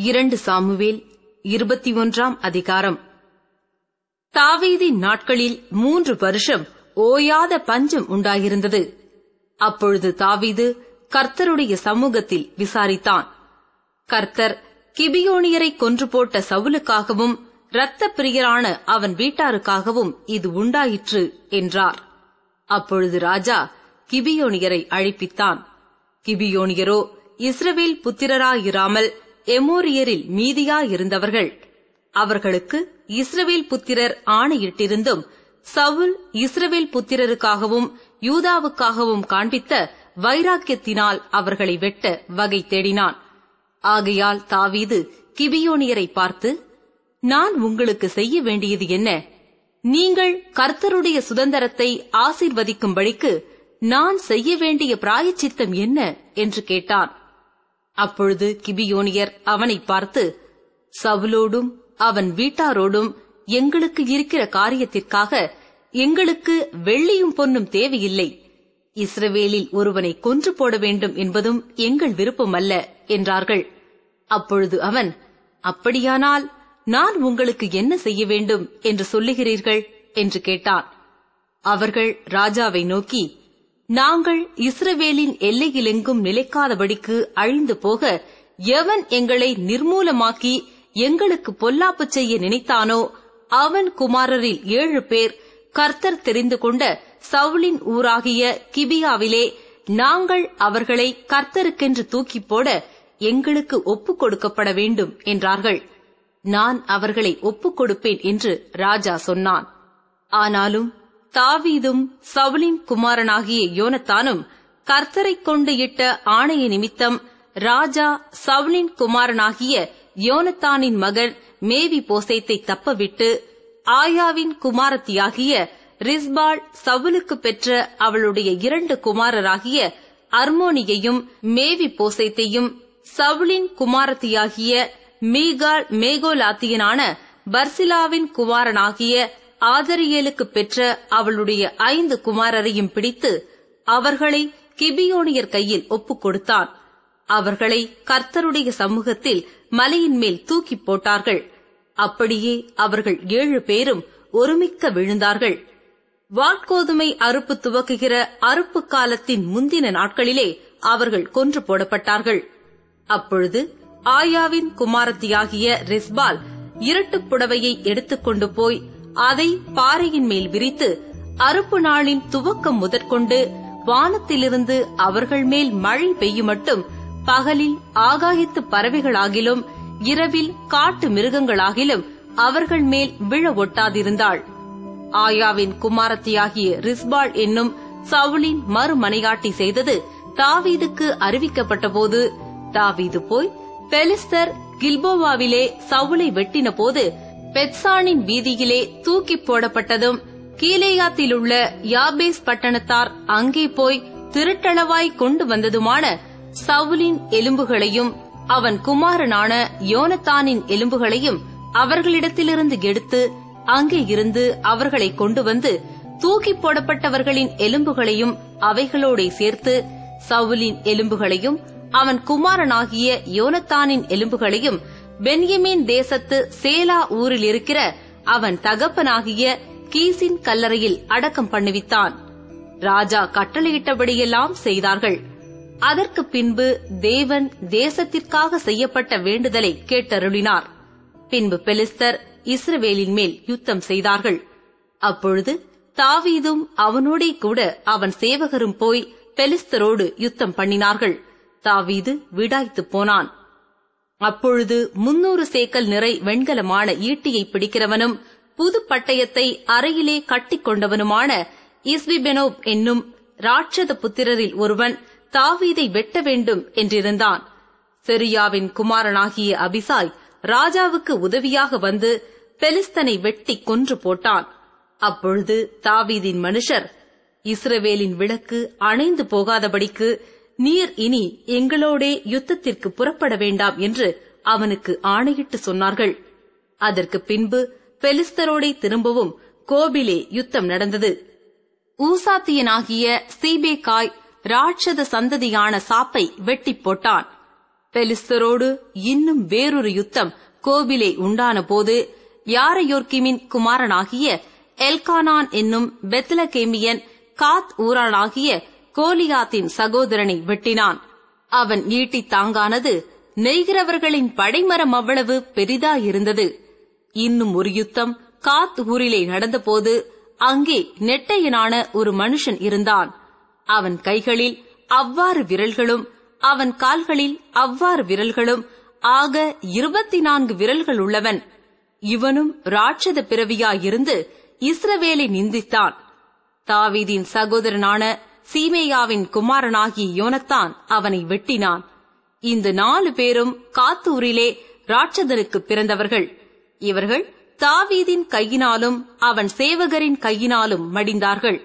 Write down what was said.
இரண்டு சாமுவேல் இருபத்தி ஒன்றாம் அதிகாரம். தாவீதின் நாட்களில் மூன்று வருஷம் ஓயாத பஞ்சம் உண்டாயிருந்தது. அப்பொழுது தாவீது கர்த்தருடைய சமூகத்தில் விசாரித்தான். கர்த்தர் கிபியோனியரை கொன்று போட்ட சவுலுக்காகவும் இரத்த பிரியரான அவன் வீட்டாருக்காகவும் இது உண்டாயிற்று என்றார். அப்பொழுது ராஜா கிபியோனியரை அழைப்பித்தான். கிபியோனியரோ இஸ்ரவேல் புத்திரராயிராமல் எமோரியரில் மீதியாயிருந்தவர்கள். அவர்களுக்கு இஸ்ரவேல் புத்திரர் ஆணையிட்டிருந்தும் சவுல் இஸ்ரவேல் புத்திரருக்காகவும் யூதாவுக்காகவும் காண்பித்த வைராக்கியத்தினால் அவர்களை வெட்ட வகை தேடினான். ஆகையால் தாவீது கிபியோனியரை பார்த்து நான் உங்களுக்கு செய்ய வேண்டியது என்ன? நீங்கள் கர்த்தருடைய சுதந்திரத்தை ஆசீர்வதிக்கும்படிக்கு நான் செய்ய வேண்டிய பிராயச்சித்தம் என்ன? என்று கேட்டான். அப்பொழுது கிபியோனியர் அவனை பார்த்து சவுலோடும் அவன் வீட்டாரோடும் எங்களுக்கு இருக்கிற காரியத்திற்காக எங்களுக்கு வெள்ளியும் பொன்னும் தேவையில்லை. இஸ்ரவேலில் ஒருவனை கொன்று போட வேண்டும் என்பதும் எங்கள் விருப்பம் அல்ல என்றார்கள். அப்பொழுது அவன் அப்படியானால் நான் உங்களுக்கு என்ன செய்ய வேண்டும் என்று சொல்லுகிறீர்கள்? என்று கேட்டான். அவர்கள் ராஜாவை நோக்கி நாங்கள் இஸ்ரவேலின் எல்லையிலெங்கும் நிலைக்காதபடிக்கு அழிந்து போக எவன் எங்களை நிர்மூலமாக்கி எங்களுக்கு பொல்லாப்பு செய்ய நினைத்தானோ அவன் குமாரரில் ஏழு பேர் கர்த்தர் தெரிந்து கொண்ட சவுலின் ஊராகிய கிபியாவிலே நாங்கள் அவர்களை கர்த்தருக்கென்று தூக்கி போட எங்களுக்கு ஒப்புக் கொடுக்கப்பட வேண்டும் என்றார்கள். நான் அவர்களை ஒப்புக் கொடுப்பேன் என்று ராஜா சொன்னான். ஆனாலும் தாவீதும் சவுலின் குமாரனாகிய யோனத்தானும் கர்த்தரைக் கொண்டு இட்ட ஆணைய நிமித்தம் ராஜா சவுலின் குமாரனாகிய யோனத்தானின் மகன் மேவி போசேத்தை தப்பவிட்டு ஆயாவின் குமாரத்தியாகிய ரிஸ்பால் சவுலுக்கு பெற்ற அவளுடைய இரண்டு குமாரராகிய அர்மோனியையும் மேவி போசைத்தையும் சவுலின் குமாரத்தியாகிய மீகால் மேகோலாத்தியனான பர்சிலாவின் குமாரனாகிய ஆதரியலுக்கு பெற்ற அவளுடைய ஐந்து குமாரரையும் பிடித்து அவர்களை கிபியோனியர் கையில் ஒப்புக் கொடுத்தான். அவர்களை கர்த்தருடைய சமூகத்தில் மலையின் மேல் தூக்கி போட்டார்கள். அப்படியே அவர்கள் ஏழு பேரும் ஒருமிக்க விழுந்தார்கள். வாட்கோதுமை அறுப்பு துவக்குகிற அறுப்பு காலத்தின் முந்தின நாட்களிலே அவர்கள் கொன்று போடப்பட்டார்கள். அப்பொழுது ஆயாவின் குமாரத்தியாகிய ரிஸ்பால் இரட்டுப் புடவையை எடுத்துக்கொண்டு போய் அதை பாறையின் மேல் விரித்து அறுப்பு நாளின் துவக்கம் முதற்கொண்டு வானத்திலிருந்து அவர்கள் மேல் மழை பெய்யும் மட்டும் பகலில் ஆகாயத்து பறவைகளாகிலும் இரவில் காட்டு மிருகங்களாகிலும் அவர்கள் மேல் விழ ஒட்டாதிருந்தாள். ஆயாவின் குமாரத்தியாகிய ரிஸ்பாள் என்னும் சவுலின் மறுமனையாட்டி செய்தது தாவீதுக்கு அறிவிக்கப்பட்டபோது தாவீது போய் பெலிஸ்தர் கில்போவாவிலே சவுலை வெட்டின போது பெட்சானின் வீதியிலே தூக்கி போடப்பட்டதும் கீலேயாத்திலுள்ள யாபேஸ் பட்டணத்தார் அங்கே போய் திருட்டளவாய் கொண்டு வந்ததுமான சவுலின் எலும்புகளையும் அவன் குமாரனான யோனத்தானின் எலும்புகளையும் அவர்களிடத்திலிருந்து எடுத்து அங்கே இருந்து அவர்களை கொண்டு வந்து தூக்கி போடப்பட்டவர்களின் எலும்புகளையும் அவைகளோட சேர்த்து சவுலின் எலும்புகளையும் அவன் குமாரனாகிய யோனத்தானின் எலும்புகளையும் பென்யமீன் தேசத்து சேலா ஊரில் இருக்கிற அவன் தகப்பனாகிய கீசின் கல்லறையில் அடக்கம் பண்ணுவித்தான். ராஜா கட்டளையிட்டபடியெல்லாம் செய்தார்கள். அதற்கு பின்பு தேவன் தேசத்திற்காக செய்யப்பட்ட வேண்டுதலை கேட்டருளினார். பின்பு பெலிஸ்தர் இஸ்ரவேலின் மேல் யுத்தம் செய்தார்கள். அப்பொழுது தாவீதும் அவனோடே கூட அவன் சேவகரும் போய் பெலிஸ்தரோடு யுத்தம் பண்ணினார்கள். தாவீது விடாய்த்து போனான். அப்பொழுது முன்னூறு சேக்கல் நிறை வெண்கலமான ஈட்டியை பிடிக்கிறவனும் புது பட்டயத்தை அறையிலே கட்டிக்கொண்டவனுமான இஸ்விபெனோப் என்னும் ராட்சத புத்திரரில் ஒருவன் தாவீதை வெட்ட வேண்டும் என்றிருந்தான். செரியாவின் குமாரனாகிய அபிசாய் ராஜாவுக்கு உதவியாக வந்து பெலிஸ்தனை வெட்டி கொன்று போட்டான். அப்பொழுது தாவீதின் மனுஷர் இஸ்ரவேலின் விளக்கு அணைந்து போகாதபடிக்கு நீர் இனி எங்களோடே யுத்தத்திற்கு புறப்பட வேண்டாம் என்று அவனுக்கு ஆணையிட்டு சொன்னார்கள். அதற்கு பின்பு பெலிஸ்தரோடே திரும்பவும் கோபிலே யுத்தம் நடந்தது. ஊசாத்தியனாகிய சீபேகாய் ராட்சத சந்ததியான சாப்பை வெட்டி போட்டான். பெலிஸ்தரோடு இன்னும் வேறொரு யுத்தம் கோபிலே உண்டான போது யாரையோர்கிமின் குமாரனாகிய எல்கானான் என்னும் பெத்லகேமியன் காத் ஊரானாகிய கோலியாத்தின் சகோதரனை வெட்டினான். அவன் ஈட்டி தாங்கானது நெய்கிறவர்களின் படைமரம் அவ்வளவு பெரிதாயிருந்தது. இன்னும் ஒரு யுத்தம் காத் ஊரிலே நடந்தபோது அங்கே நெட்டையனான ஒரு மனுஷன் இருந்தான். அவன் கைகளில் அவ்வாறு விரல்களும் அவன் கால்களில் அவ்வாறு விரல்களும் ஆக இருபத்தி நான்கு விரல்கள் உள்ளவன். இவனும் ராட்சத பிறவியாயிருந்து இஸ்ரவேலை நிந்தித்தான். தாவீதின் சகோதரனான சீமேயாவின் குமாரனாகிய யோனத்தான் அவனை வெட்டினான். இந்த நாலு பேரும் காத்தூரிலே ராட்சதனுக்கு பிறந்தவர்கள். இவர்கள் தாவீதின் கையினாலும் அவன் சேவகரின் கையினாலும் மடிந்தார்கள்.